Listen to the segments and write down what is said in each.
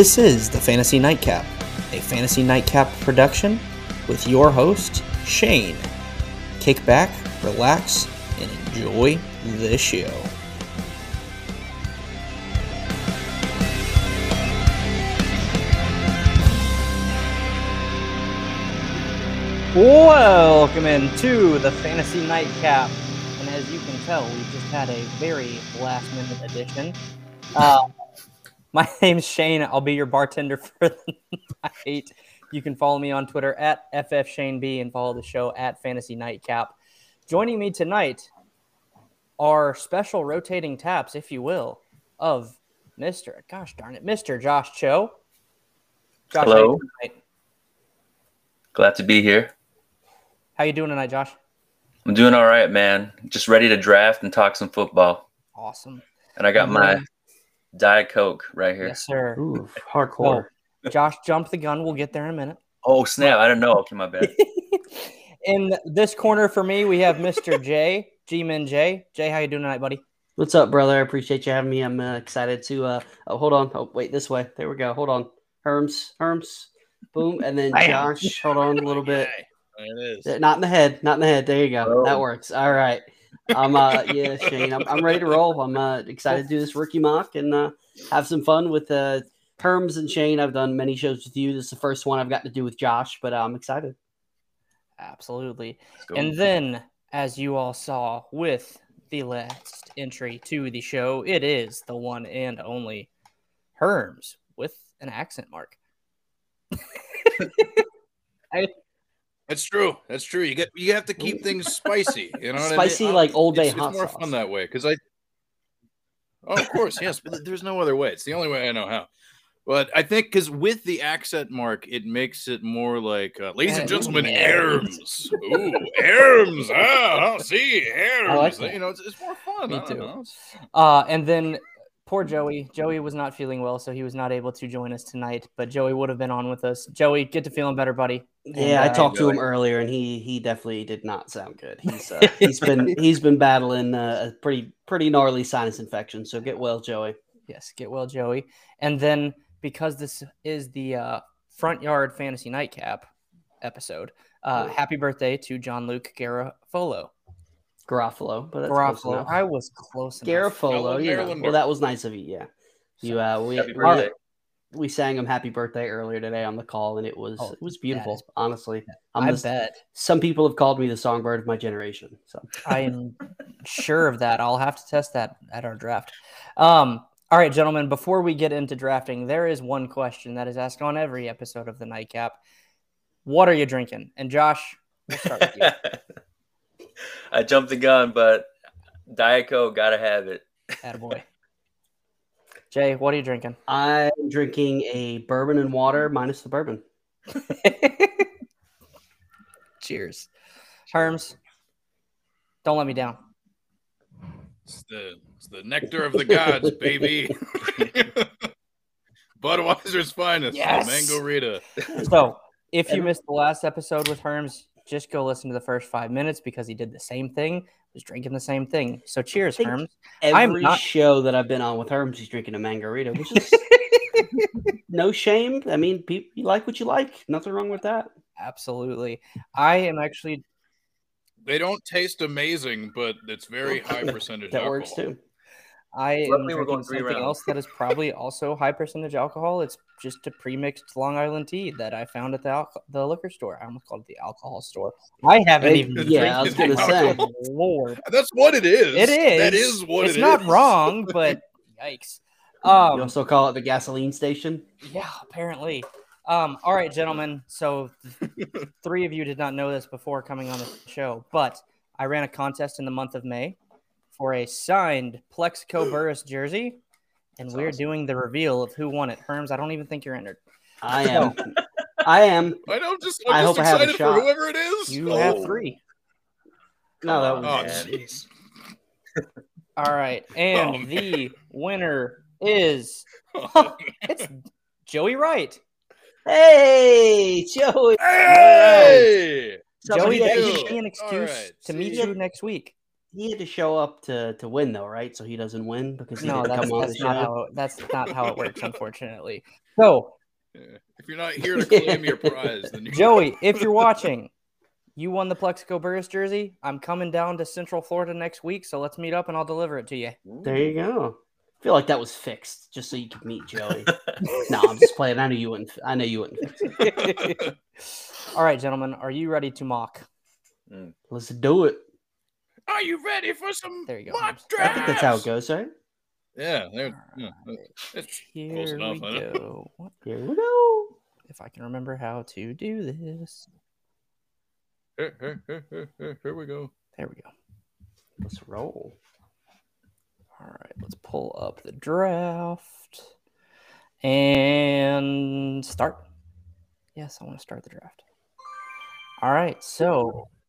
This is the Fantasy Nightcap, a Fantasy Nightcap production with your host, Shane. Kick back, relax, and enjoy the show. Welcome into the Fantasy Nightcap. And as you can tell, we just had a very last minute edition. Uh, my name's Shane. I'll be your bartender for the night. You can follow me on Twitter at FFShaneB and follow the show at Fantasy Nightcap. Joining me tonight are special rotating taps, if you will, of Mr. Gosh darn it, Mr. Josh Cho. Josh, Hello. tonight? Glad to be here. How you doing tonight, Josh? I'm doing all right, man. Just ready to draft and talk some football. Awesome. And I got my. Diet Coke right here. Yes, sir. Ooh, hardcore. So, Josh jumped the gun. We'll get there in a minute. Oh, snap. I didn't know. Okay, my bad. In this corner for me, we have Mr. J, G-Man J. Jay, how you doing tonight, buddy? What's up, brother? I appreciate you having me. I'm uh, excited to. Uh, oh, hold on. Oh, wait, this way. There we go. Hold on. Herms, Herms, boom, and then Josh. Hold on a little bit. It is. Not in the head. Not in the head. There you go. Oh. That works. All right. I'm uh yeah, Shane. I'm, I'm ready to roll. I'm uh, excited to do this rookie mock and uh, have some fun with uh Herms and Shane. I've done many shows with you. This is the first one I've got to do with Josh, but uh, I'm excited. Absolutely. And then, as you all saw with the last entry to the show, it is the one and only Herms with an accent mark. That's true. That's true. You get you have to keep things spicy. You know, what Spicy I mean? like Old Bay it's, hot It's more sauce. fun that way because I. Oh, of course, yes, but there's no other way. It's the only way I know how. But I think because with the accent mark, it makes it more like, uh, ladies and gentlemen, Herms. Ooh, Herms. Ah, oh, see, Herms. like that. you know, it's, it's more fun. Me I too. Uh, and then poor Joey. Joey was not feeling well, so he was not able to join us tonight. But Joey would have been on with us. Joey, get to feeling better, buddy. Yeah, I talked to him earlier, and he he definitely did not sound good. He's uh, he's been he's been battling uh, a pretty pretty gnarly sinus infection. So get well, Joey. Yes, get well, Joey. And then because this is the uh, front yard fantasy nightcap episode, uh, happy birthday to John Luke Garofolo. Garofalo, but that's Garofalo. I was close enough. Garofalo, Fellow you know. Marylander. Well, that was nice of you. Yeah, you uh, we Happy our- birthday. We sang him happy birthday earlier today on the call, and it was Oh, it was that beautiful. is- honestly, I'm I the- bet. some people have called me the songbird of my generation. So I am sure of that. I'll have to test that at our draft. Um, all right, gentlemen, before we get into drafting, there is one question that is asked on every episode of the nightcap. What are you drinking? And Josh, we'll start with you. I jumped the gun, but Diet Coke, gotta have it. Attaboy. Jay, what are you drinking? I'm drinking a bourbon and water minus the bourbon. Cheers. Herms, don't let me down. It's the it's the nectar of the gods, baby. Budweiser's finest, Yes. Mango Rita. So, if you missed the last episode with Herms, just go listen to the first five minutes because he did the same thing, was drinking the same thing. So, cheers, think- Herms. Every I'm not- show that I've been on with Herms, he's drinking a mangarita, which is no shame. I mean, people, you like what you like. Nothing wrong with that. Absolutely. I am actually They don't taste amazing, but it's very high percentage. That works too. I am Luckily, we're drinking going something rounds. else that is probably also high percentage alcohol. It's just a pre-mixed Long Island tea that I found at the alco- the liquor store. I almost called it the alcohol store. I haven't Hey, even. yeah, I was gonna say. Lord, That's what it is. it is. That is what it's it not is. wrong, but yikes. you Um, also call it the gasoline station. yeah, apparently. Um, all right, gentlemen. So three of you did not know this before coming on the show, but I ran a contest in the month of May for a signed Plaxico Burress jersey, and That's we're awesome. doing the reveal of who won it. Herms, I don't even think you're entered. I am. I am. I know. Just I I'm hope just I have a excited for shot. whoever it is. You oh. have three. No, that was. Oh, jeez. All right, and Oh, the winner is Oh, it's Joey Wright. Hey, Joey. hey! Somebody Joey, that that you. gives me an excuse right, to meet see? you next week. He had to show up to to win though, right? So he doesn't win because he No, didn't that's, come on the that's show. not how that's not how it works, unfortunately. So, Yeah. If you're not here to claim your prize, then Joey, if you're watching, you won the Plaxico Burress jersey. I'm coming down to Central Florida next week, so let's meet up and I'll deliver it to you. There you go. I feel like that was fixed just so you could meet Joey. no, I'm just playing. I know you wouldn't. I know you wouldn't fix it. All right, gentlemen, are you ready to mock? Mm. Let's do it. Are you ready for some There you go, mock Holmes. I think that's how it goes, right? Yeah, there. Yeah, Here close enough. we go. What Here we go. if I can remember how to do this? Here, here, here, here, here, here we go. There we go. Let's roll. All right, let's pull up the draft and start. Yes, I want to start the draft. All right, so that is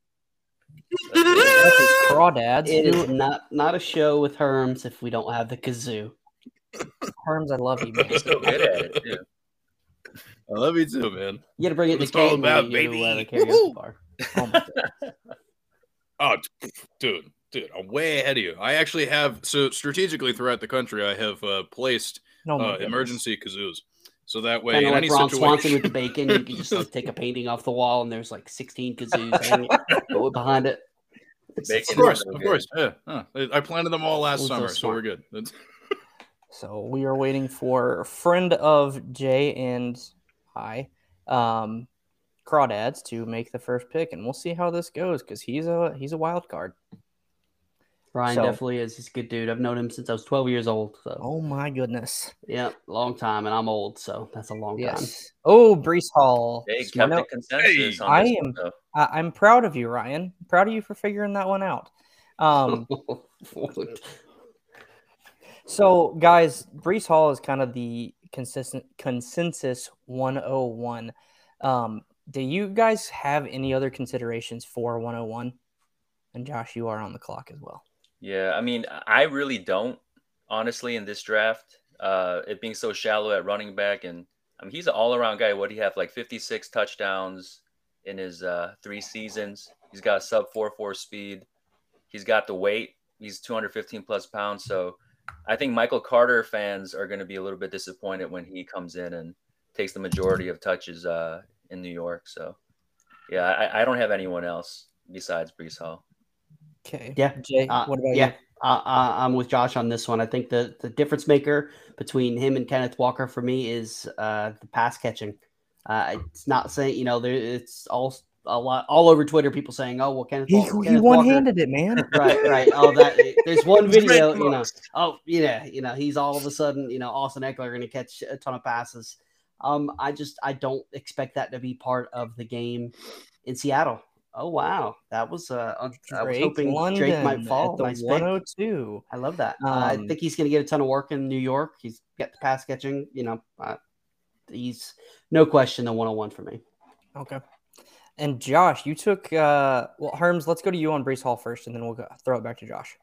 Crawdads. It is not not a show with Herms if we don't have the kazoo. Herms, I love you, man. He's so good at it. Too. I love you too, man. You got to bring it to That's all Kate about, when you baby. uh, the karaoke bar. Oh my Oh, dude, dude, I'm way ahead of you. I actually have so strategically throughout the country, I have uh, placed No, uh, emergency kazoos, so that way Kind of any like Ron Swanson with the bacon. You can just like take a painting off the wall and there's like 16 kazoos behind it. Bacon of course, of course, yeah. Huh. I I planted them all last summer, so we're good. That's- So we are waiting for friend of Jay and I, um, Crawdads, to make the first pick, and we'll see how this goes because he's a he's a wild card. Ryan So- definitely is. He's a good dude. I've known him since I was 12 years old. So Oh my goodness! yeah, long time, and I'm old, so that's a long time. Yes. Oh, Breece Hall. They You kept know, the consensus Hey, on I am- one. I, I'm proud of you, Ryan. Proud of you for figuring that one out. Um, So, guys, Breece Hall is kind of the consistent consensus 101. Um, do you guys have any other considerations for 101? And Josh, you are on the clock as well. Yeah, I mean, I really don't, honestly, in this draft. Uh, it being so shallow at running back, and I mean, he's an all-around guy. What do you have? Like 56 touchdowns in his uh, three seasons. He's got sub four four speed. He's got the weight. He's 215 plus pounds. So, I think Michael Carter fans are going to be a little bit disappointed when he comes in and takes the majority of touches uh, in New York. So, yeah, I, I don't have anyone else besides Breece Hall. Okay. Yeah, Jay, Uh, what about yeah, you? I, I, I'm with Josh on this one. I think the the difference maker between him and Kenneth Walker for me is uh, the pass catching. Uh, it's not saying you know there. It's all a lot all over Twitter. People saying, "Oh well, Kenneth, He, Walker, he Kenneth one handed it, man. Right, right. Oh, that there's one video. You know, Bucks. oh yeah, you know he's all of a sudden you know Austin Ekeler going to catch a ton of passes. Um, I just I don't expect that to be part of the game in Seattle. Oh wow, that was uh, I was hoping London Drake might fall. at the Nice pick. 102. I love that. Uh, I Um, think he's going to get a ton of work in New York. He's got the pass catching. You know, uh, he's no question the 101 for me. Okay. And Josh, you took uh well Herms, let's go to you on Breece Hall first and then we'll go, throw it back to Josh.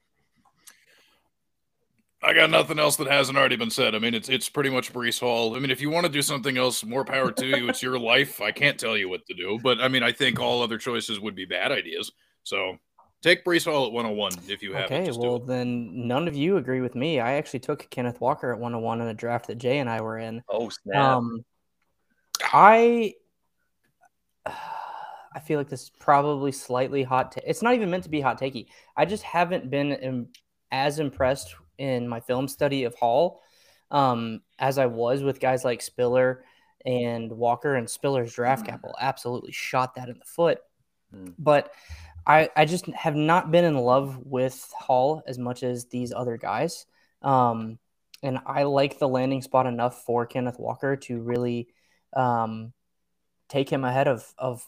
I got nothing else that hasn't already been said. I mean, it's it's pretty much Breece Hall. I mean, if you want to do something else, more power to you. It's your life. I can't tell you what to do, but I mean, I think all other choices would be bad ideas. So take Breece Hall at 101 if you have Okay, it. Well then none of you agree with me. I actually took Kenneth Walker at 101 in a draft that Jay and I were in. Oh snap! Um I I feel like this is probably slightly hot. Ta- it's not even meant to be hot takey. I just haven't been Im- as impressed in my film study of Hall um, as I was with guys like Spiller and Walker. And Spiller's draft capital absolutely shot that in the foot. Hmm. But I, I just have not been in love with Hall as much as these other guys. Um, and I like the landing spot enough for Kenneth Walker to really um, take him ahead of of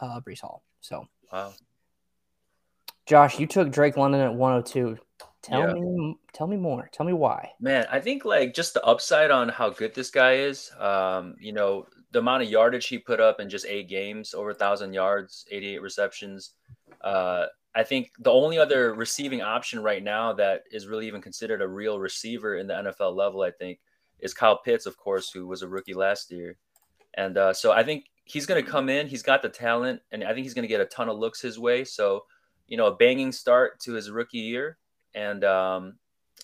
uh, Breece Hall. So, wow. Josh, you took Drake London at 102. Tell Yeah. me, tell me more. Tell me why. Man, I think like just the upside on how good this guy is. Um, you know, the amount of yardage he put up in just eight games, over a thousand yards, 88 receptions. Uh, I think the only other receiving option right now that is really even considered a real receiver in the NFL level, I think, is Kyle Pitts, of course, who was a rookie last year. And uh, so I think he's going to come in. He's got the talent, and I think he's going to get a ton of looks his way. So you know, a banging start to his rookie year. And um,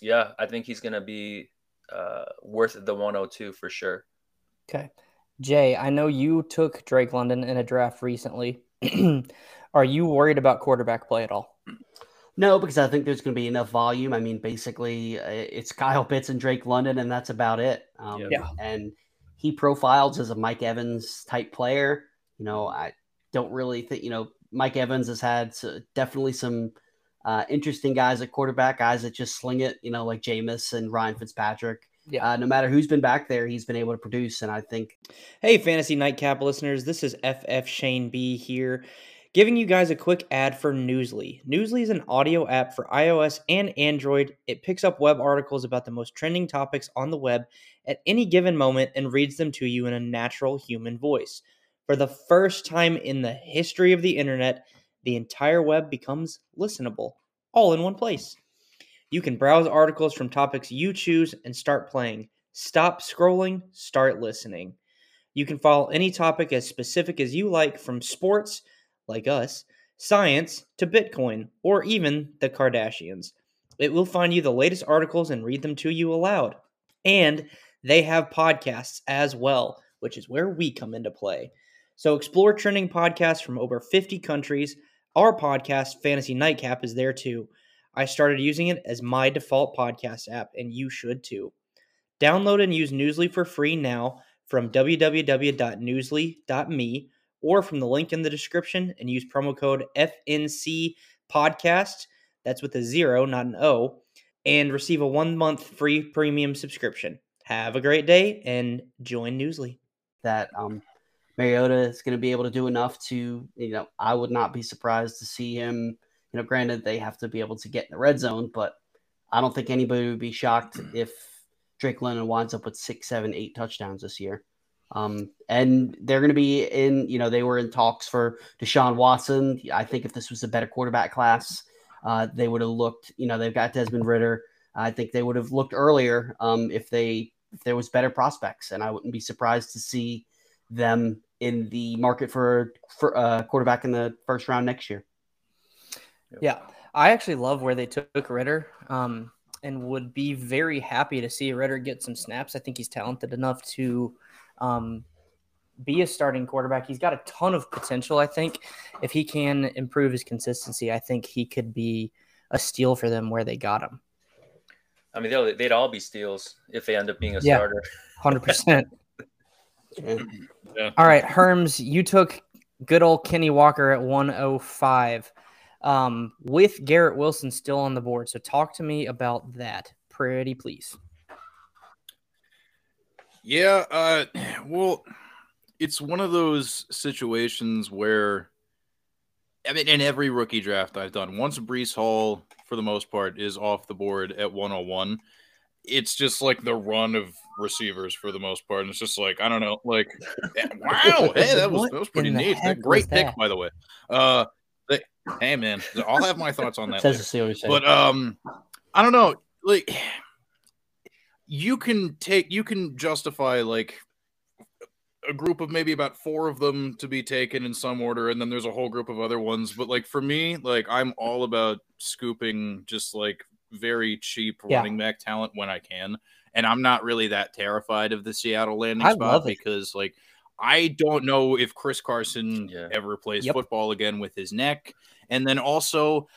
yeah, I think he's going to be uh, worth the 102 for sure. Okay. Jay, I know you took Drake London in a draft recently. Are you worried about quarterback play at all? No, because I think there's going to be enough volume. I mean, basically, uh, it's Kyle Pitts and Drake London, and that's about it. Um, yeah. And he profiles as a Mike Evans type player. You know, I don't really think, you know, Mike Evans has had definitely some uh, interesting guys at quarterback, guys that just sling it, you know, like Jameis and Ryan Fitzpatrick. Yeah. Uh, no matter who's been back there, he's been able to produce. And I think. Hey, Fantasy Nightcap listeners, this is FF Shane B here, giving you guys a quick ad for Newsly. Newsly is an audio app for iOS and Android. It picks up web articles about the most trending topics on the web at any given moment and reads them to you in a natural human voice. For the first time in the history of the internet, the entire web becomes listenable, all in one place. You can browse articles from topics you choose and start playing. Stop scrolling, start listening. You can follow any topic as specific as you like, from sports, like us, science, to Bitcoin, or even the Kardashians. It will find you the latest articles and read them to you aloud. And they have podcasts as well, which is where we come into play. So explore trending podcasts from over 50 countries. Our podcast, Fantasy Nightcap, is there too. I started using it as my default podcast app, and you should too. Download and use Newsly for free now from www.newsly.me or from the link in the description and use promo code FNC podcast. That's with a zero, not an O, and receive a one month free premium subscription. Have a great day and join Newsly. That um, Mariota is going to be able to do enough to, you know, I would not be surprised to see him. You know, granted, they have to be able to get in the red zone, but I don't think anybody would be shocked if Drake London winds up with six, seven, eight touchdowns this year. Um, and they're going to be in, you know, they were in talks for Deshaun Watson. I think if this was a better quarterback class, uh, they would have looked, you know, they've got Desmond Ridder. I think they would have looked earlier um, if they if there was better prospects, and I wouldn't be surprised to see them in the market for for a uh, quarterback in the first round next year. Yeah, I actually love where they took Ridder, um, and would be very happy to see Ridder get some snaps. I think he's talented enough to um, be a starting quarterback. He's got a ton of potential. I think if he can improve his consistency, I think he could be a steal for them where they got him. I mean, they'd all be steals if they end up being a yeah, starter. Hundred percent. All right, Herms, you took good old Kenny Walker at 105 um, with Garrett Wilson still on the board. So talk to me about that, pretty please. Yeah, uh, well, it's one of those situations where, I mean, in every rookie draft I've done, once Breece Hall, for the most part, is off the board at 101, it's just like the run of receivers for the most part. And it's just like, I don't know, like, wow, hey, that was, that was pretty neat. Great pick, by the way. Uh, they, hey, man, I'll have my thoughts on that. But, um, I don't know, like, you can take, you can justify, like, a group of maybe about four of them to be taken in some order and then there's a whole group of other ones but like for me like i'm all about scooping just like very cheap yeah. running back talent when I can. And I'm not really that terrified of the Seattle landing I spot because like I don't know if Chris Carson yeah. ever plays yep. football again with his neck. And then also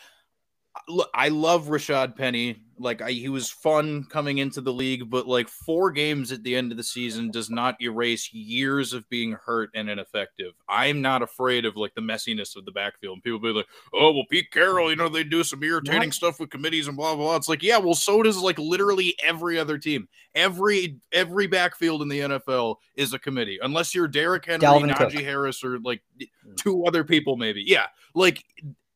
look, I love Rashaad Penny. Like I, he was fun coming into the league, but like four games at the end of the season does not erase years of being hurt and ineffective. I'm not afraid of like the messiness of the backfield. And People be like, "Oh, well, Pete Carroll, you know, they do some irritating what? stuff with committees and blah, blah blah." It's like, yeah, well, so does like literally every other team. Every every backfield in the NFL is a committee, unless you're Derrick Henry, Dalvin Najee Cook. Harris, or like hmm. two other people, maybe. Yeah, like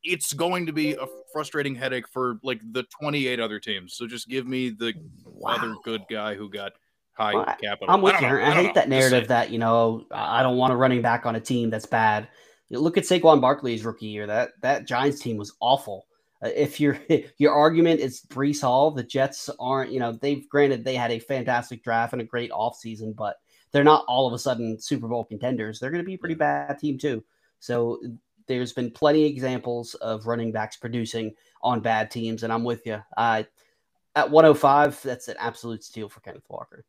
it's going to be a frustrating headache for like the 28 other teams. So just give me the wow. other good guy who got high well, capital. I'm with you. I, I hate know. that narrative that, you know, I don't want a running back on a team that's bad. Look at Saquon Barkley's rookie year. That that Giants team was awful. Uh, if your your argument is Breece Hall, the Jets aren't, you know, they've granted they had a fantastic draft and a great offseason, but they're not all of a sudden Super Bowl contenders. They're going to be a pretty bad team too. So there's been plenty of examples of running backs producing on bad teams, and I'm with you. I at 105, that's an absolute steal for Kenneth Walker.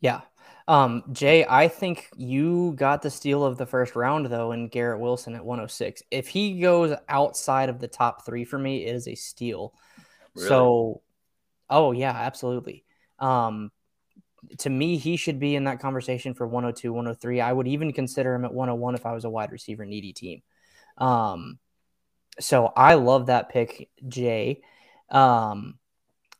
Yeah. Um, Jay, I think you got the steal of the first round though in Garrett Wilson at 106. If he goes outside of the top three for me, it is a steal. Really? So, oh yeah, absolutely. Um, to me, he should be in that conversation for 102, 103. I would even consider him at 101 if I was a wide receiver needy team. Um, so I love that pick, Jay. Um,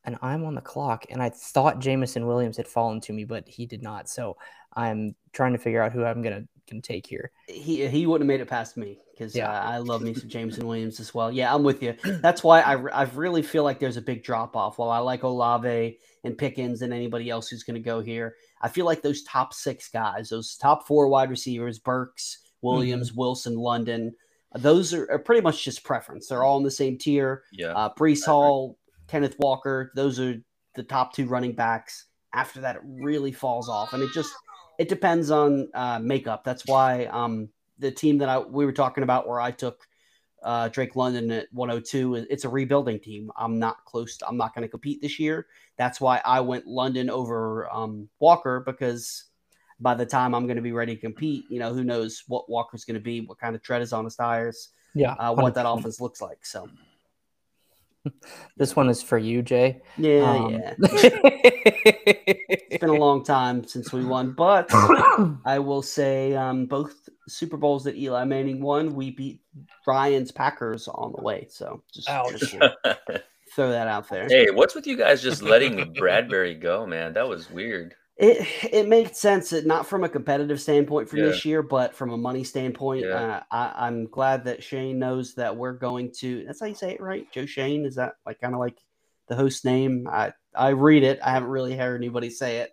and I'm on the clock, and I thought Jameson Williams had fallen to me, but he did not. So I'm trying to figure out who I'm gonna can take here. He he wouldn't have made it past me because Yeah. I love me some Jameson Williams as well. Yeah, I'm with you. That's why I, I really feel like there's a big drop off. While I like Olave and Pickens and anybody else who's going to go here, I feel like those top six guys, those top four wide receivers, Burks, Williams, Wilson, London, those are, are pretty much just preference. They're all in the same tier. Yeah. Uh, Breece Hall, Kenneth Walker, those are the top two running backs. After that, it really falls off, and it just it depends on uh, makeup. That's why um, the team that I we were talking about, where I took uh, Drake London at 102, it's a rebuilding team. I'm not close. To, I'm not going to compete this year. That's why I went London over um, Walker because by the time I'm going to be ready to compete, you know, who knows what Walker's going to be, what kind of tread is on his tires, Yeah, uh, what that 100%. offense looks like. So This one is for you, Jay. yeah, Um, yeah. It's been a long time since we won, but I will say um, both Super Bowls that Eli Manning won, we beat Ryan's Packers on the way. So just, Ouch. just throw that out there. hey, what's with you guys just letting Bradberry go, man? That was weird. It it made sense, not from a competitive standpoint from Yeah. this year, but from a money standpoint. Yeah. Uh, I, I'm glad that Schoen knows that we're going to. That's how you say it, right? Joe Schoen is that like kind of like the host name? I I read it. I haven't really heard anybody say it.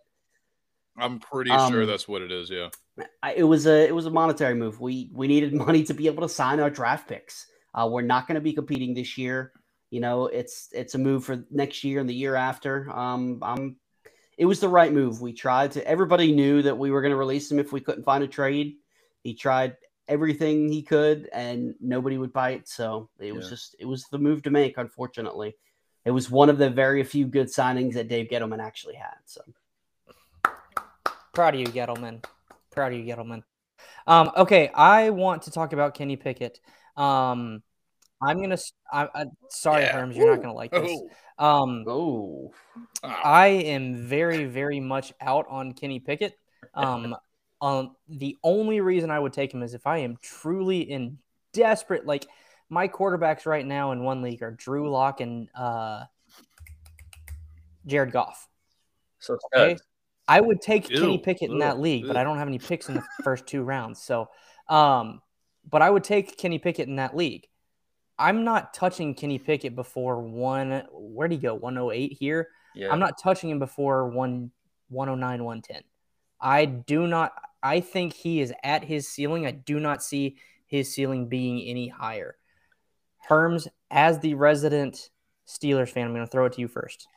I'm pretty Um, sure that's what it is. Yeah. I, it was a it was a monetary move. We we needed money to be able to sign our draft picks. Uh, we're not going to be competing this year. You know, it's it's a move for next year and the year after. Um, I'm. It was the right move. We tried to. Everybody knew that we were going to release him if we couldn't find a trade. He tried everything he could, and nobody would bite. So it was Yeah. just it was the move to make. Unfortunately, it was one of the very few good signings that Dave Gettleman actually had. So Proud of you, Gettleman. Proud of you, Gettleman. Um, okay, I want to talk about Kenny Pickett. Um, I'm gonna. I, I, sorry, Yeah. Herms, you're not gonna like this. Um, oh. I am very, very much out on Kenny Pickett. Um, um, the only reason I would take him is if I am truly in desperate. Like my quarterbacks right now in one league are Drew Lock and uh, Jared Goff. So Okay. studs. I would take Ew, Kenny Pickett in that league, but I don't have any picks in the first two rounds. So, um, but I would take Kenny Pickett in that league. I'm not touching Kenny Pickett before one. Where'd he go? 108 here. Yeah. I'm not touching him before one 109, 110. I do not. I think he is at his ceiling. I do not see his ceiling being any higher. Herms, as the resident Steelers fan, I'm going to throw it to you first.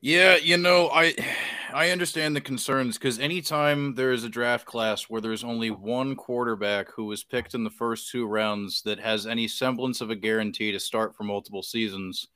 Yeah, you know, I I understand the concerns because anytime there is a draft class where there's only one quarterback who was picked in the first two rounds that has any semblance of a guarantee to start for multiple seasons,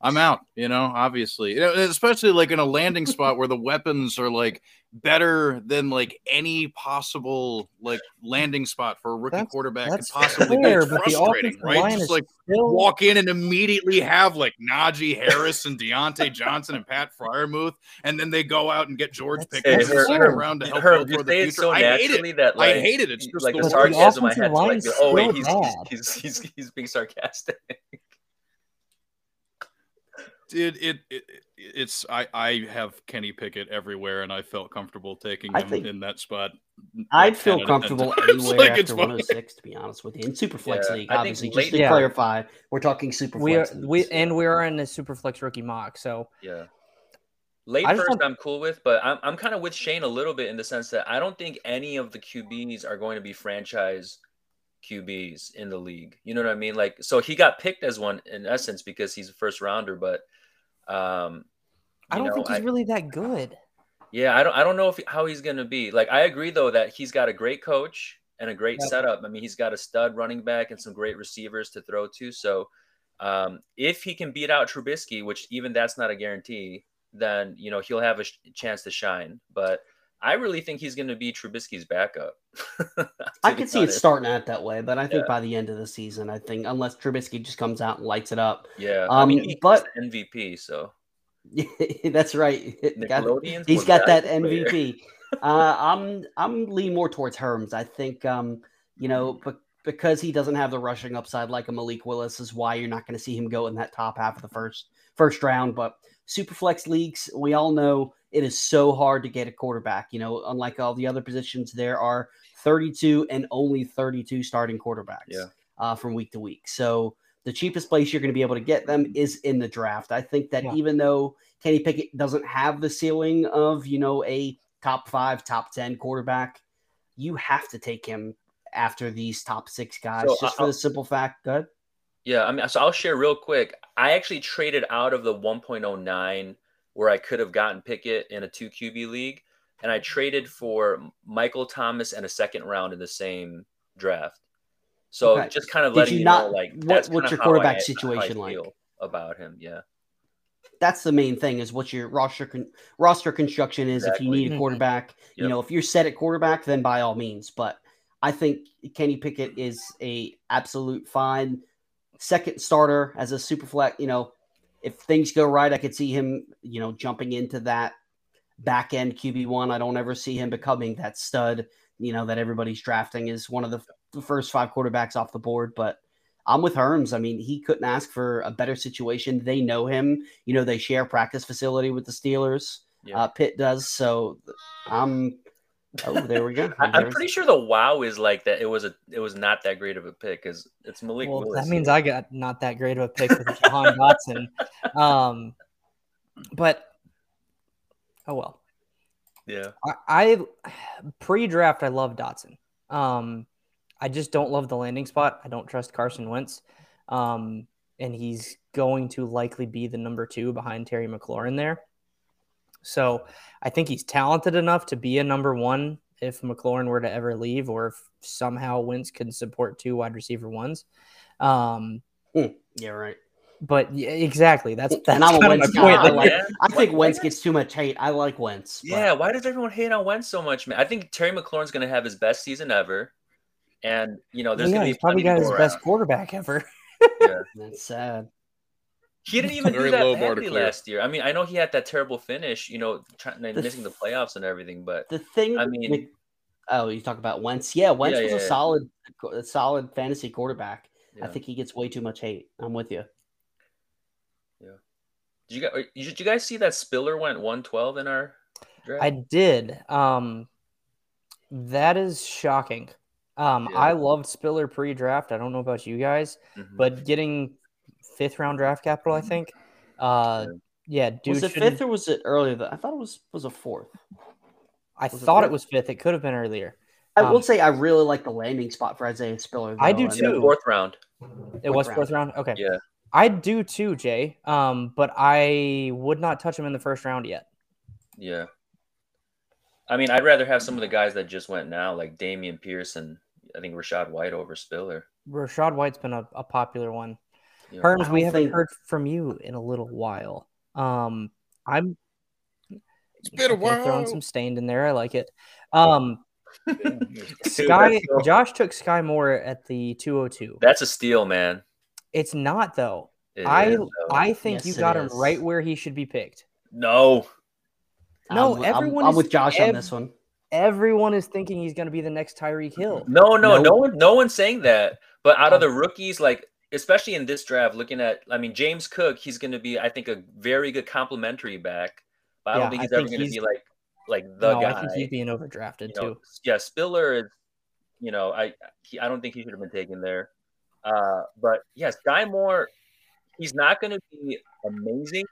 I'm out. You know, obviously, You know, especially like in a landing spot where the weapons are like better than like any possible like landing spot for a rookie That's- quarterback could That's possibly fair, be. but the frustrating, offensive right? line Just is like still walk in and immediately have like Najee Harris and Diontae Johnson and Pat Freiermuth, and then they go out and get George That's- Pickens Hey, in the Herb- second round to help Herb, build for the future. so I hate it. naturally that I like, hate it. It's just like the the way it is. sarcasm I had to like, oh wait, he's, he's he's he's he's being sarcastic. Dude, it, it, it it's I I have Kenny Pickett everywhere, and I felt comfortable taking him think- in that spot. I'd like feel 10 out of 10 comfortable anywhere Like, it's after fine. 106, to be honest with you. In Superflex Yeah, League, I think obviously, late- just to Yeah. clarify, we're talking Superflex. we are leagues, we so- and we are in the Superflex rookie mock. So Yeah. Late first, don't- I'm cool with, but I'm I'm kind of with Shane a little bit in the sense that I don't think any of the QBs are going to be franchise QBs in the league. You know what I mean? Like, so he got picked as one in essence because he's a first rounder, but um, I don't know, think he's I- really that good. Yeah, I don't I don't know if how he's gonna be. Like I agree though that he's got a great coach and a great Yep. setup. I mean, he's got a stud running back and some great receivers to throw to. So um, if he can beat out Trubisky, which even that's not a guarantee, then you know he'll have a sh- chance to shine. But I really think he's going to be Trubisky's backup. I could see it starting out that way, but I think Yeah. by the end of the season, I think unless Trubisky just comes out and lights it up, Yeah, I Um, mean, he's but- MVP, so that's right. Got- he's got that. MVP. uh, I'm I'm leaning more towards Herms. I think um, you know, but because he doesn't have the rushing upside like a Malik Willis is why you're not going to see him go in that top half of the first first round. But superflex leagues, we all know it is so hard to get a quarterback. You know, unlike all the other positions, there are 32 and only 32 starting quarterbacks Yeah. uh, from week to week. So the cheapest place you're going to be able to get them is in the draft. I think that Yeah. even though Kenny Pickett doesn't have the ceiling of, you know, a top five, top 10 quarterback, you have to take him after these top six guys So, just for I'll- the simple fact. Good. Yeah, I mean, so I'll share real quick. I actually traded out of the 1.09 where I could have gotten Pickett in a two QB league, and I traded for Michael Thomas and a second round in the same draft. So Okay. just kind of Did letting you you, not- know, like what- that's what's your quarterback I- situation like? about him. Yeah, That's the main thing is what your roster con- roster construction is. If you need a Mhm. quarterback, you Yep. know, if you're set at quarterback, then by all means. But I think Kenny Pickett is a absolute fine second starter as a super flex. You know, if things go right, I could see him, you know, jumping into that back end QB one. I don't ever see him becoming that stud, you know, that everybody's drafting is one of the, the first five quarterbacks off the board. But I'm with Herms. I mean, he couldn't ask for a better situation. They know him. You know, they share practice facility with the Steelers. Yeah. Uh, Pitt does. So I'm. Oh, there we go. I, I'm pretty sure the wow is like that. It was a it was not that great of a pick because it's Malik Well, Willis. that means I got not that great of a pick with Jahan Dotson. Um, but oh well. yeah. I, I pre-draft I love Dotson. Um, I just don't love the landing spot. I don't trust Carson Wentz. Um, and he's going to likely be the number two behind Terry McLaurin there. So I think he's talented enough to be a number one if McLaurin were to ever leave, or if somehow Wentz can support two wide receiver ones. Um, yeah, right. but yeah, exactly. That's that's And I'm a kind of Wentz my point. I Like, like- I think Why- Wentz gets too much hate. I like Wentz. but- Yeah, why does everyone hate on Wentz so much, man? I think Terry McLaurin's going to have his best season ever, and you know, there's yeah, going to he's be probably plenty got his go best quarterback ever. yeah, That's sad. He didn't even Very do that low bar to badly last year. I mean, I know he had that terrible finish, you know, trying, missing the playoffs and everything, but The thing, I mean- Mc- oh, you talk about Wentz. Yeah, Wentz Yeah, was yeah, a yeah. solid, a solid fantasy quarterback. I think he gets way too much hate. I'm with you. Yeah. Did you guys did you guys see that Spiller went 112 in our draft? I did. Um, that is shocking. Um. I loved Spiller pre-draft. I don't know about you guys, Mhm. but getting fifth round draft capital, I think. Uh, yeah, dude. was it shouldn't- fifth or was it earlier? Than, I thought it was was a fourth. I was it thought it fifth? was fifth. It could have been earlier. I Um, will say I really like the landing spot for Isaiah Spiller. I do mean, Yeah, too. fourth round. It was round. fourth round. Okay. Yeah. I do too, Jay. Um, but I would not touch him in the first round yet. Yeah. I mean, I'd rather have some of the guys that just went now, like Dameon Pierce and I think Rachaad White over Spiller. Rachaad White's been a, a popular one. You know. Herms, we haven't think- heard from you in a little while. Um, I'm It's been a while. throwing some stained in there. I like it. Um, Sky Josh took Sky Moore at the 202. That's a steal, man. It's not though. It I is, though. I think Yes, you got him is. right where he should be picked. no. No, I'm, I'm- everyone I'm, is- with Josh on this one. Everyone is thinking he's going to be the next Tyreek Hill. No, no, No. no one, no one's saying that. But out of the rookies, like especially in this draft, looking at, I mean, James Cook, he's going to be, I think, a very good complementary back. But I Yeah, don't think I he's ever going to be like, like the no, guy. I think he's being overdrafted you know, too. yeah, Spiller is, you know, I, he, I don't think he should have been taken there. Uh, but yes, Sky Moore, he's not going to be amazing.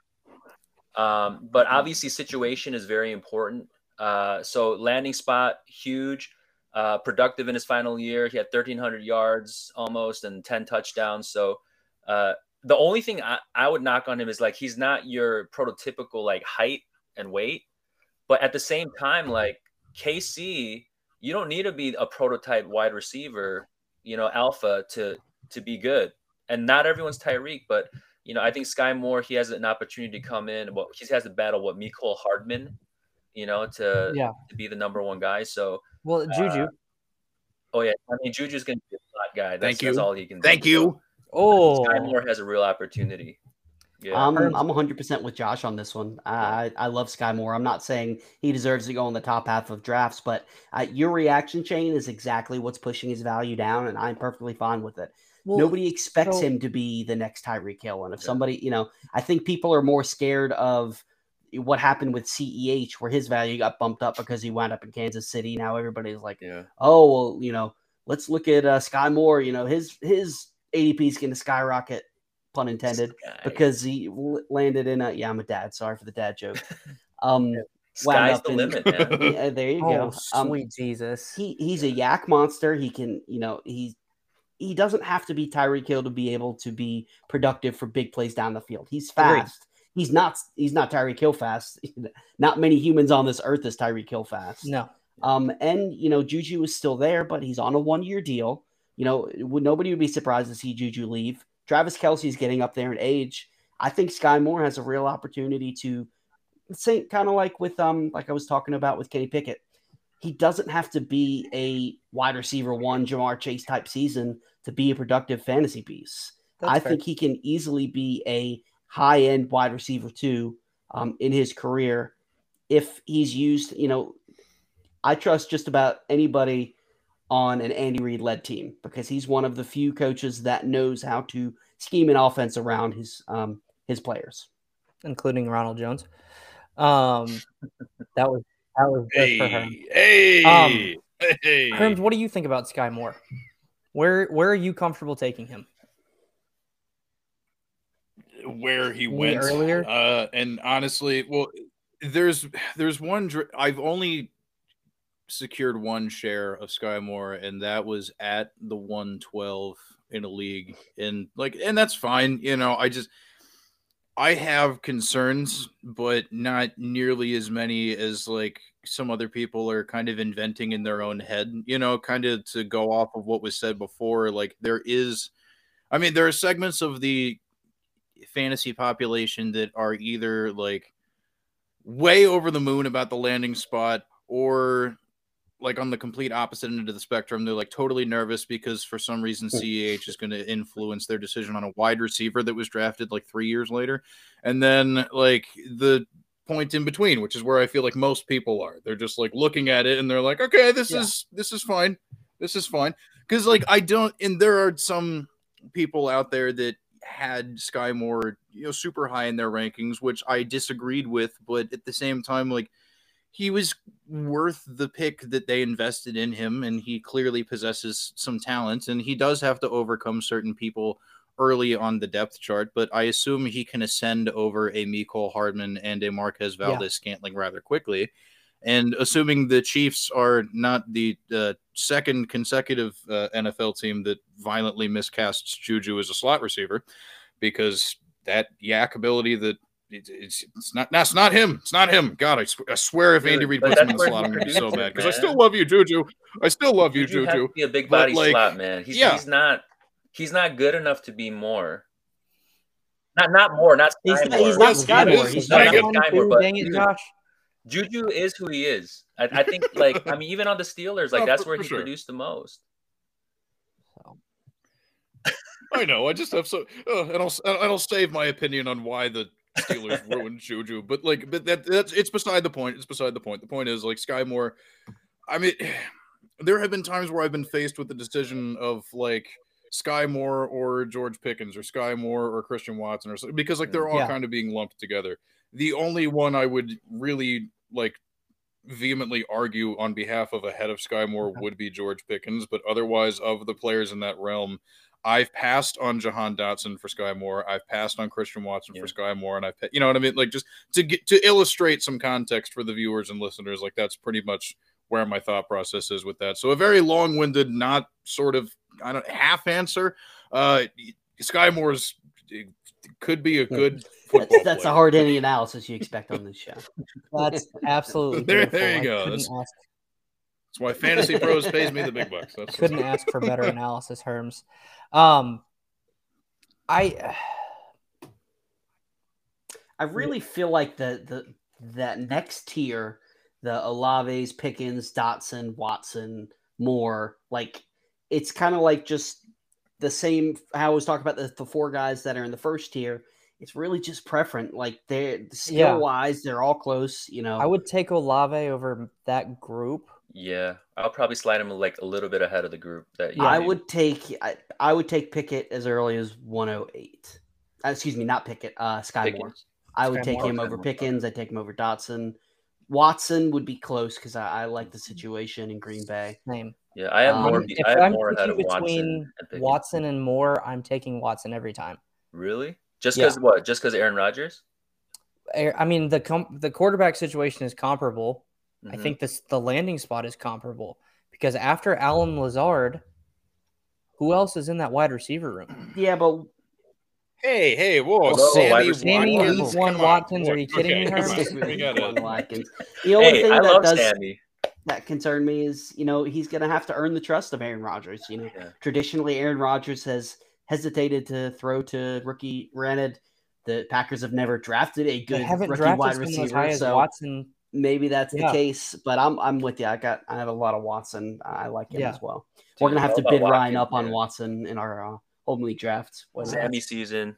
Um, but obviously, situation is very important. Uh, so landing spot huge, uh, productive in his final year. He had 1,300 yards almost and 10 touchdowns. So uh, the only thing I, I would knock on him is like he's not your prototypical like height and weight, but at the same time, like KC, you don't need to be a prototype wide receiver, you know, alpha to to be good. And not everyone's Tyreek, but you know, I think Sky Moore, he has an opportunity to come in. Well, he has to battle what Mecole Hardman, you know, to Yeah. to be the number one guy. So, Well, Juju. Uh, oh yeah, I mean, Juju's going to be a slot guy. That's, Thank that's you. all he can. Do. Thank do. you. oh, Sky Moore has a real opportunity. Yeah. I'm I'm 100 percent with Josh on this one. I I love Sky Moore. I'm not saying he deserves to go in the top half of drafts, but uh, your reaction chain is exactly what's pushing his value down, and I'm perfectly fine with it. well, Nobody expects so- him to be the next Tyreek Hill, and if Yeah. somebody, you know, I think people are more scared of what happened with CEH, where his value got bumped up because he wound up in Kansas City. Now everybody's like, yeah. oh well, you know, let's look at uh, Sky Moore. You know, his his ADP is going to skyrocket, pun intended Sky. because he l- landed in a yeah i'm a dad sorry for the dad joke um wound Sky's the in- limit, man. yeah, there you oh, go um, sweet Jesus. he he's a YAC monster he can you know he's he doesn't have to be Tyreek Hill to be able to be productive for big plays down the field. He's Agreed. fast. He's not he's not Tyreek Hill fast. not many humans on this earth is Tyreek Hill fast. no, Um, and you know, Juju is still there, but he's on a one year deal. You know, would nobody would be surprised to see Juju leave. Travis Kelce's getting up there in age. I think Sky Moore has a real opportunity to say kind of like with um like I was talking about with Kenny Pickett. He doesn't have to be a wide receiver one Ja'Marr Chase type season to be a productive fantasy piece. that's I fair. think he can easily be a high end wide receiver too um, in his career if he's used. You know, I trust just about anybody on an Andy Reid led team because he's one of the few coaches that knows how to scheme an offense around his um, his players. including Ronald Jones. Um, that was that was good for Herm. Hey, hey, hey. Herms, what do you think about Sky Moore? Where where are you comfortable taking him? Where he went earlier? Uh, and honestly, well, there's there's one. dr- I've only secured one share of Sky Moore, and that was at the 112 in a league, and like, and that's fine. You know, I just I have concerns, but not nearly as many as like some other people are kind of inventing in their own head. You know, kind of to go off of what was said before. Like there is, I mean, there are segments of the fantasy population that are either like way over the moon about the landing spot or like on the complete opposite end of the spectrum they're like totally nervous because for some reason hmm. CEH is going to influence their decision on a wide receiver that was drafted like 3 years later. And then like the point in between which is where I feel like most people are. They're just like looking at it and they're like okay this Yeah. is this is fine. This is fine. Cuz like I don't and there are some people out there that had Sky Moore, you know, super high in their rankings, which I disagreed with, but at the same time, like he was worth the pick that they invested in him, and he clearly possesses some talent, and he does have to overcome certain people early on the depth chart, but I assume he can ascend over a Mecole Hardman and a Marquez Yeah. Valdes-Scantling rather quickly. And assuming the Chiefs are not the uh, second consecutive uh, NFL team that violently miscasts Juju as a slot receiver, because that YAC ability that it, it's, it's not that's not him. It's not him. God, I, sw- I swear if Dude, Andy Reid puts him in the slot, I'm gonna be so produces, mad because I still love you, Juju. I still love you, Juju has Juju. to be a big But, body like, slot, man. He's yeah. he's not he's not good enough to be more. Not not more, not He's Sky not, Moore. he's not Yes, Sky he Moore. He's Dang not it. not Sky Moore, but Dang it, Josh. Juju is who he is. I, I think, like, I mean, even on the Steelers, like Oh, that's for- where for he sure. produced the most. I know. I just have so, uh, and I'll and I'll save my opinion on why the Steelers ruined Juju, but like, but that that's it's beside the point. It's beside the point. The point is like Sky Moore. I mean, there have been times where I've been faced with the decision of like Sky Moore or George Pickens or Sky Moore or Christian Watson or something because like they're all Yeah. kind of being lumped together. The only one I would really like vehemently argue on behalf of a head of Sky Moore would be George Pickens, but otherwise of the players in that realm, I've passed on Jahan Dotson for Sky Moore. I've passed on Christian Watson Yeah. for Sky Moore, and I've you know what I mean. Like just to get to illustrate some context for the viewers and listeners, like that's pretty much where my thought process is with that. So a very long-winded, not sort of I don't half answer. Uh, Sky Moore's it could be a good football. That's, that's a hard hitting analysis you expect on this show. That's absolutely There- beautiful. there you I go. That's- ask- That's why Fantasy Pros pays me the big bucks. That's Couldn't ask for better analysis, Herms. Um, I I really feel like the the that next tier, the Olaves, Pickens, Dotson, Watson, Moore, like it's kind of like just the same. How I was talking about the, the four guys that are in the first tier. It's really just preference. Like they're skill Yeah. wise, they're all close. You know, I would take Olave over that group. Yeah, I'll probably slide him like a little bit ahead of the group. That you I named. would take I, I would take Pickett as early as 108. Uh, excuse me, not Pickett. Uh, Sky Moore. Pickens. I would Sky take Moore. him over Pickens. I'd take him over Dotson. Watson would be close because I, I like the situation in Green Bay. Name. Yeah, I have Um, more. if I have I'm more ahead of picking Watson. between and Watson and Moore, I'm taking Watson every time. Really? Just Yeah. because what? Just because Aaron Rodgers? I I mean, the com- the quarterback situation is comparable. I Mhm. think this the landing spot is comparable because after Allen Lazard, who else is in that wide receiver room? Yeah, but Hey, hey, whoa, Hello, Sammy, wide Sammy receiver. Watkins. One Come. Watkins, are you kidding me, Okay, Herm? come on, we gotta- Watkins. The only Hey, thing I that love does Sammy. That concern me is, you know, he's going to have to earn the trust of Aaron Rodgers. You know, Yeah. traditionally Aaron Rodgers has hesitated to throw to rookie. Granted, the Packers have never drafted a They good haven't rookie drafted wide someone as receiver, high as so Watson. maybe that's Yeah. the case. But I'm I'm with you. I got I have a lot of Watson. I like him Yeah. as well. We're gonna have to bid Ryan Watkins, up on man. Watson in our uh, home league drafts. When, uh, Sammy season.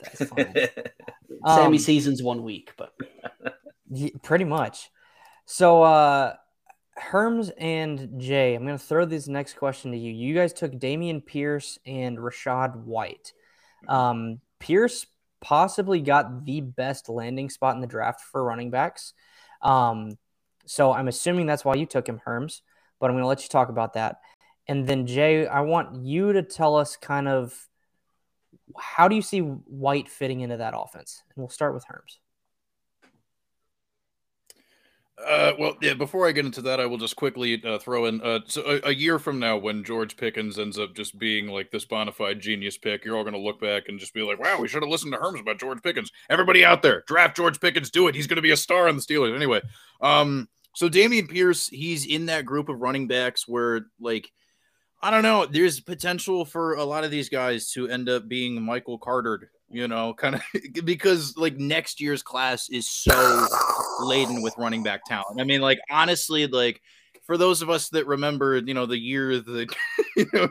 That's fine. Sammy Um, season's one week, but pretty much. So, uh, Herms and Jay, I'm going to throw this next question to you. You guys took Dameon Pierce and Rachaad White. Um, Pierce possibly got the best landing spot in the draft for running backs. Um, so I'm assuming that's why you took him, Herms, but I'm going to let you talk about that. And then, Jay, I want you to tell us kind of how do you see White fitting into that offense? And we'll start with Herms. Uh, well, yeah. Before I get into that, I will just quickly uh, throw in. Uh, so a, a year from now, when George Pickens ends up just being like this bona fide genius pick, you're all going to look back and just be like, "Wow, we should have listened to Herms about George Pickens." Everybody out there, draft George Pickens. Do it. He's going to be a star on the Steelers. Anyway, um, so Dameon Pierce, he's in that group of running backs where, like, I don't know, there's potential for a lot of these guys to end up being Michael Cartered. You know, kind of because like next year's class is so laden with running back talent. I mean, like honestly, like for those of us that remember, you know, the year that you know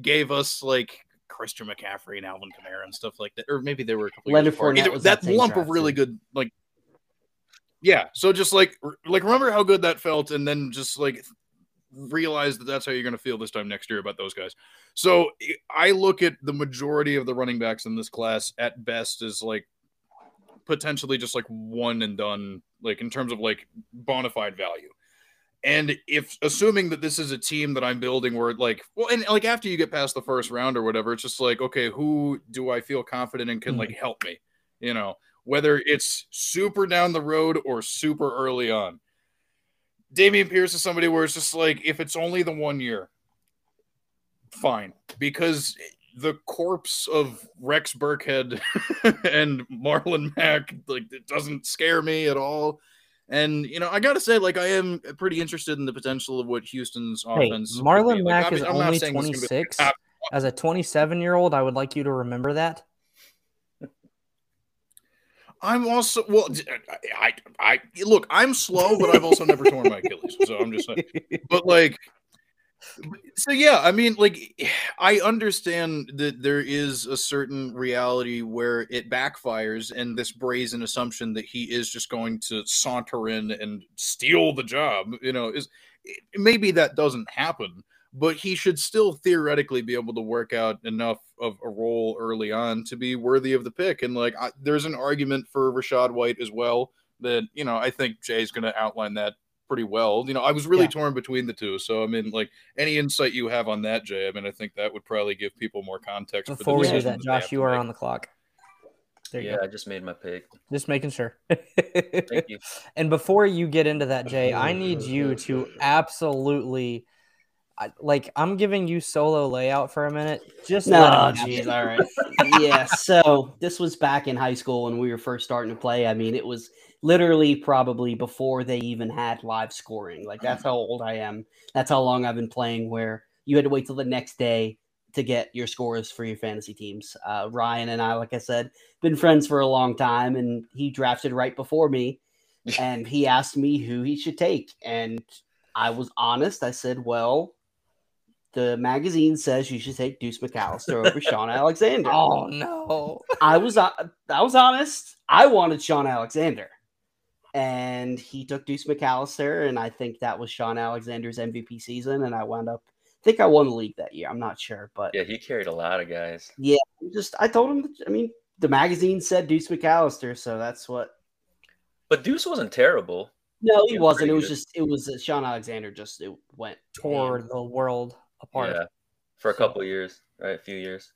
gave us like Christian McCaffrey and Alvin Kamara and stuff like that, or maybe they were a couple Leonard. Fournette Either- that that lump of really good, like yeah. So just like like remember how good that felt, and then just like realize that that's how you're going to feel this time next year about those guys. So I look at the majority of the running backs in this class at best as like potentially just like one and done, like in terms of like bona fide value. And if assuming that this is a team that I'm building where like, well, and like after you get past the first round or whatever, it's just like, okay, who do I feel confident in can like mm. help me? You know, whether it's super down the road or super early on. Dameon Pierce is somebody where it's just like, if it's only the one year, fine. Because the corpse of Rex Burkhead and Marlon Mack, like, it doesn't scare me at all. And, you know, I got to say, like, I am pretty interested in the potential of what Houston's Hey, offense. Marlon. Like, Mack is I'm only saying this is gonna be- 26. Ah, As a 27 year old, I would like you to remember that. I'm also well. I, I, I look. I'm slow, but I've also never torn my Achilles, so I'm just saying. But like, so yeah, I mean, like, I understand that there is a certain reality where it backfires, and this brazen assumption that he is just going to saunter in and steal the job, you know, is maybe that doesn't happen but he should still theoretically be able to work out enough of a role early on to be worthy of the pick. And like, I, there's an argument for Rachaad White as well that you know I think Jay's going to outline that pretty well. You know, I was really Yeah. torn between the two, so I mean, like, any insight you have on that, Jay? I mean, I think that would probably give people more context. Before for we the do decisions that, they Josh, to you are make. on the clock. There you Yeah, go. I just made my pick. Just making sure. Thank you. and before you get into that, Jay, I need you to absolutely. I- Like I'm giving you solo layout for a minute. Just let No, jeez, all right. yeah, so this was back in high school when we were first starting to play. I mean, it was literally probably before they even had live scoring. Like that's how old I am. That's how long I've been playing. Where you had to wait till the next day to get your scores for your fantasy teams. Uh, Ryan and I, like I said, been friends for a long time, and he drafted right before me, and he asked me who he should take, and I was honest. I said, well. The magazine says you should take Deuce McAllister over Shaun Alexander. Oh no! I was uh, I was honest. I wanted Shaun Alexander, and he took Deuce McAllister, and I think that was Shaun Alexander's MVP season. And I wound up, I think I won the league that year. I'm not sure, but Yeah, he carried a lot of guys. yeah, just I told him. I mean, the magazine said Deuce McAllister, so that's what. But Deuce wasn't terrible. No, he Yeah, wasn't. It was good. just it was uh, Shaun Alexander. Just it went Tore ham. the world apart. Yeah, for a So- couple of years, right? A few years.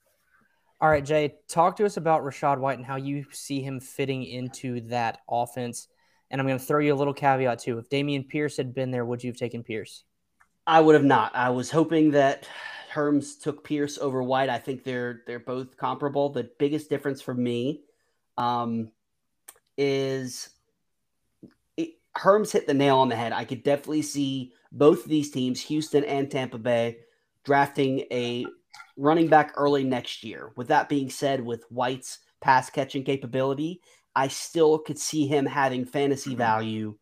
All right, Jay, talk to us about Rachaad White and how you see him fitting into that offense. And I'm going to throw you a little caveat too. If Dameon Pierce had been there, would you have taken Pierce? I would have not. I was hoping that Herms took Pierce over White. I think they're they're both comparable. The biggest difference for me um, is it, Herms hit the nail on the head. I could definitely see both of these teams, Houston and Tampa Bay, drafting a running back early next year. With that being said, with White's pass catching capability, I still could see him having fantasy value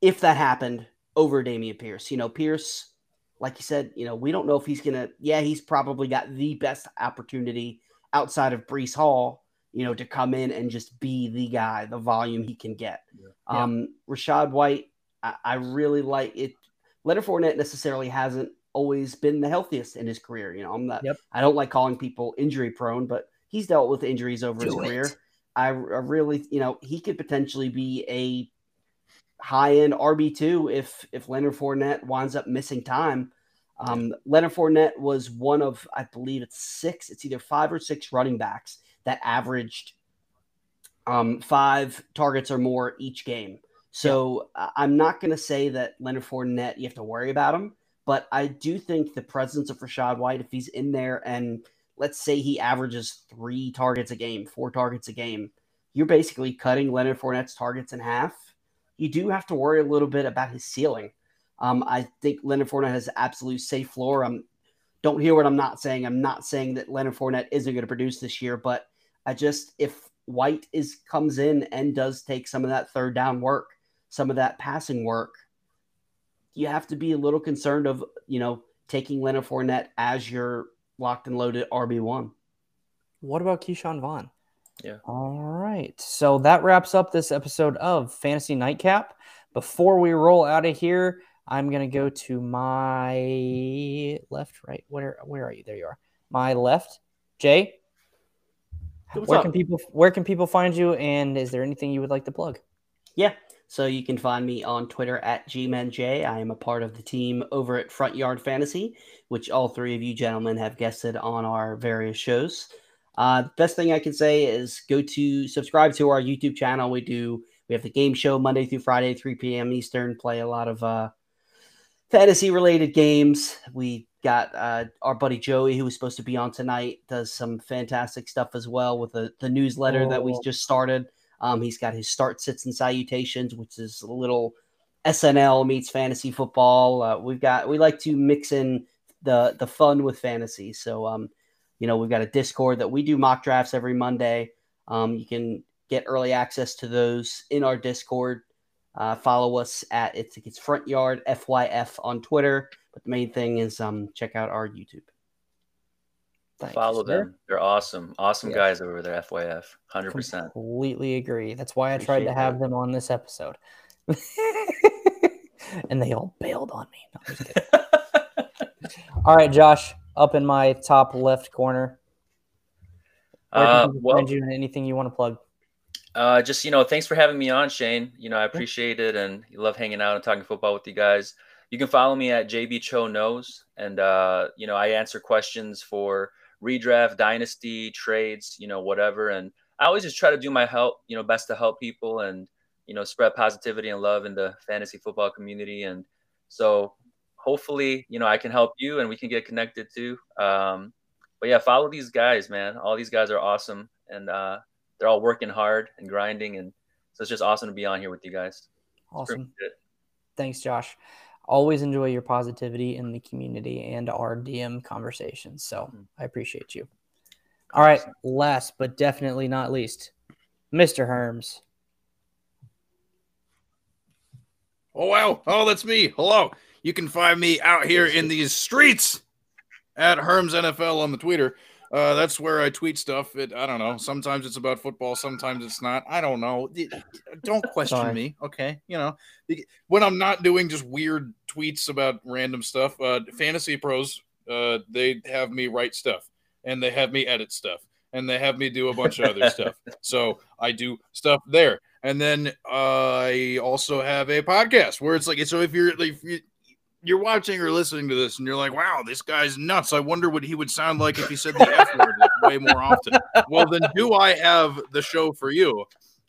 if that happened over Dameon Pierce. You know, Pierce, like you said, you know, we don't know if he's gonna. Yeah, he's probably got the best opportunity outside of Breece Hall. You know, to come in and just be the guy, the volume he can get. Yeah. Um, Rachaad White, I, I really like it. Leonard Fournette necessarily hasn't always been the healthiest in his career. You know, I'm not. Yep. I don't like calling people injury prone, but he's dealt with injuries over his it. career. I, I really, you know, he could potentially be a high end RB two if if Leonard Fournette winds up missing time. Um, Leonard Fournette was one of, I believe it's six. It's either five or six running backs that averaged um, five targets or more each game. So I- I'm not going to say that Leonard Fournette you have to worry about him, but I do think the presence of Rachaad White, if he's in there and let's say he averages three targets a game, four targets a game, you're basically cutting Leonard Fournette's targets in half. You do have to worry a little bit about his ceiling. Um, I think Leonard Fournette has absolute safe floor. I'm don't hear what I'm not saying. I'm not saying that Leonard Fournette isn't going to produce this year, but I just if White is comes in and does take some of that third down work, some of that passing work, you have to be a little concerned of you know taking Leonard Fournette as your locked and loaded RB one. What about Ke'Shawn Vaughn? Yeah. All right. So that wraps up this episode of Fantasy Nightcap. Before we roll out of here, I'm gonna go to my left, right. Where where are you? There you are. My left. Jay, What's where up? can people where can people find you? And is there anything you would like to plug? Yeah. So you can find me on Twitter at GMenJay. I am a part of the team over at Front Yard Fantasy, which all three of you gentlemen have guested on our various shows. Uh, best thing I can say is go to subscribe to our YouTube channel. We do we have the game show Monday through Friday, 3 p.m. Eastern. Play a lot of uh, fantasy related games. We got uh, our buddy Joey, who was supposed to be on tonight, does some fantastic stuff as well with the, the newsletter that we Oh. just started. Um, he's got his start sits and salutations, which is a little SNL meets fantasy football. Uh, we've got we like to mix in the the fun with fantasy. So um, you know, we've got a Discord that we do mock drafts every Monday. Um, you can get early access to those in our Discord. Uh, follow us at it's it's front yard fyf on Twitter. But the main thing is um, check out our YouTube. Follow sir. them. They're awesome. Awesome Yes. guys over there, FYF. 100%. Completely agree. That's why I tried to have that. them on this episode. and they all bailed on me. No, I'm just kidding. all right, Josh, up in my top left corner. Uh, well, you anything you want to plug? Uh, just you know, thanks for having me on, Shane. You know, I appreciate it, and love hanging out and talking football with you guys. You can follow me at JB Cho Knows, and uh, you know, I answer questions for redraft, dynasty, trades, you know, whatever. And I always just try to do my help, you know, best to help people and you know, spread positivity and love in the fantasy football community. And so, hopefully, you know, I can help you, and we can get connected too. Um, but yeah, follow these guys, man. All these guys are awesome, and uh, they're all working hard and grinding and So it's just awesome to be on here with you guys. Awesome. Thanks, Josh. Always enjoy your positivity in the community and our DM conversations. So Mm. I appreciate you. All right. Last but definitely not least, Mr. Herms. Oh wow! Oh, that's me. Hello. You can find me out here in these streets at Herms NFL on the Twitter. Uh, that's where I tweet stuff. It, I don't know. Sometimes it's about football. Sometimes it's not. I don't know. Don't question Sorry. me, okay? You know, when I'm not doing just weird tweets about random stuff. Uh, Fantasy Pros, uh, they have me write stuff, and they have me edit stuff, and they have me do a bunch of other stuff. So I do stuff there, and then uh, I also have a podcast where it's like so if you're like if you, you're watching or listening to this and you're like, wow, this guy's nuts. I wonder what he would sound like if he said the F word like, way more often. Well, then do I have the show for you?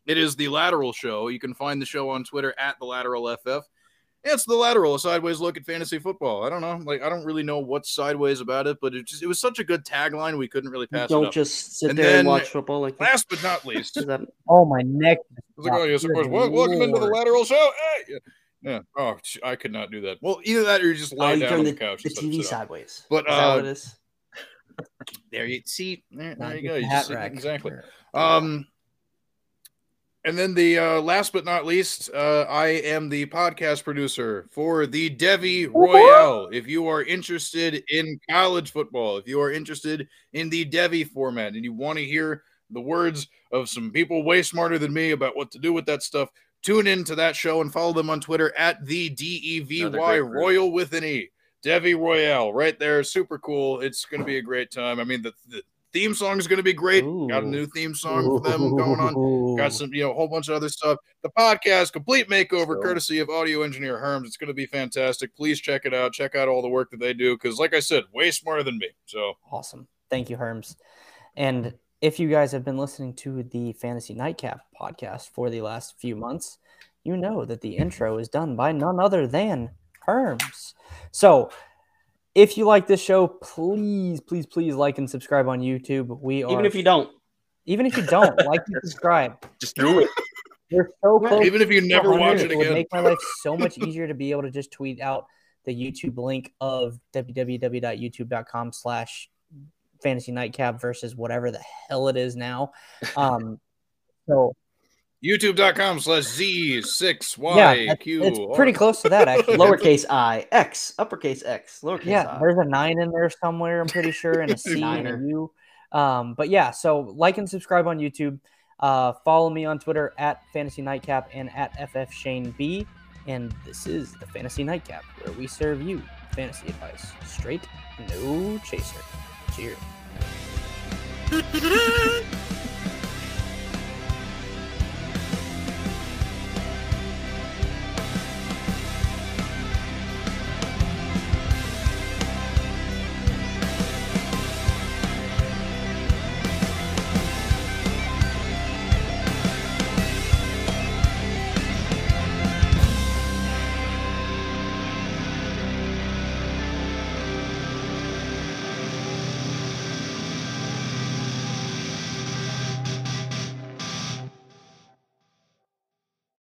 It is the Lateral Show. You can find the show on Twitter at the Lateral FF. It's the Lateral, a sideways look at fantasy football. I don't know, like I don't really know what's sideways about it, but it just it was such a good tagline we couldn't really pass it don't just sit And there and watch football like. Last but not least, Oh, my neck. I was like, oh, yes, of course. Welcome into the lateral show. Hey! Yeah. Oh, I could not do that. Well, either that or you just oh, you down on the, the couch. the TV sideways. But, is that uh, what it is? There you see. There, there you go. You just exactly. Um, and then the uh, last but not least, uh, I am the podcast producer for the Devy Royale. If you are interested in college football, if you are interested in the Devy format, and you want to hear the words of some people way smarter than me about what to do with that stuff, tune in to that show and follow them on Twitter at the D E V Another Y great group. Royal with an E. Devy Royale, right there, super cool. It's going to be a great time. I mean, the, the theme song is going to be great. Got a new theme song for them going on. Got some, you know, a whole bunch of other stuff. The podcast, complete makeover, Cool. courtesy of audio engineer Herms. It's going to be fantastic. Please check it out. Check out all the work that they do because, like I said, way smarter than me. So, Awesome. Thank you, Herms. And if you guys have been listening to the Fantasy Nightcap podcast for the last few months, you know that the intro is done by none other than Herms. So if you like this show, please, please, please like and subscribe on YouTube. We are Even if you don't, even if you don't like and subscribe, Just do it. we're so close. even if you never watch it it would again, make my life so much easier to be able to just tweet out the YouTube link of www.youtube.com slash fantasy nightcap versus whatever the hell it is now. Um, so youtube.com slash Z6YQ. yeah, that's- it's pretty close to that actually. lowercase i, x, uppercase x, lowercase yeah, i. there's a nine in there somewhere. I'm pretty sure, and a C and a Niner. U. Um, but yeah, so like and subscribe on YouTube. Uh, follow me on Twitter at Fantasy Nightcap and at FF Shane B. And this is the Fantasy Nightcap, where we serve you fantasy advice straight, no chaser. Cheers.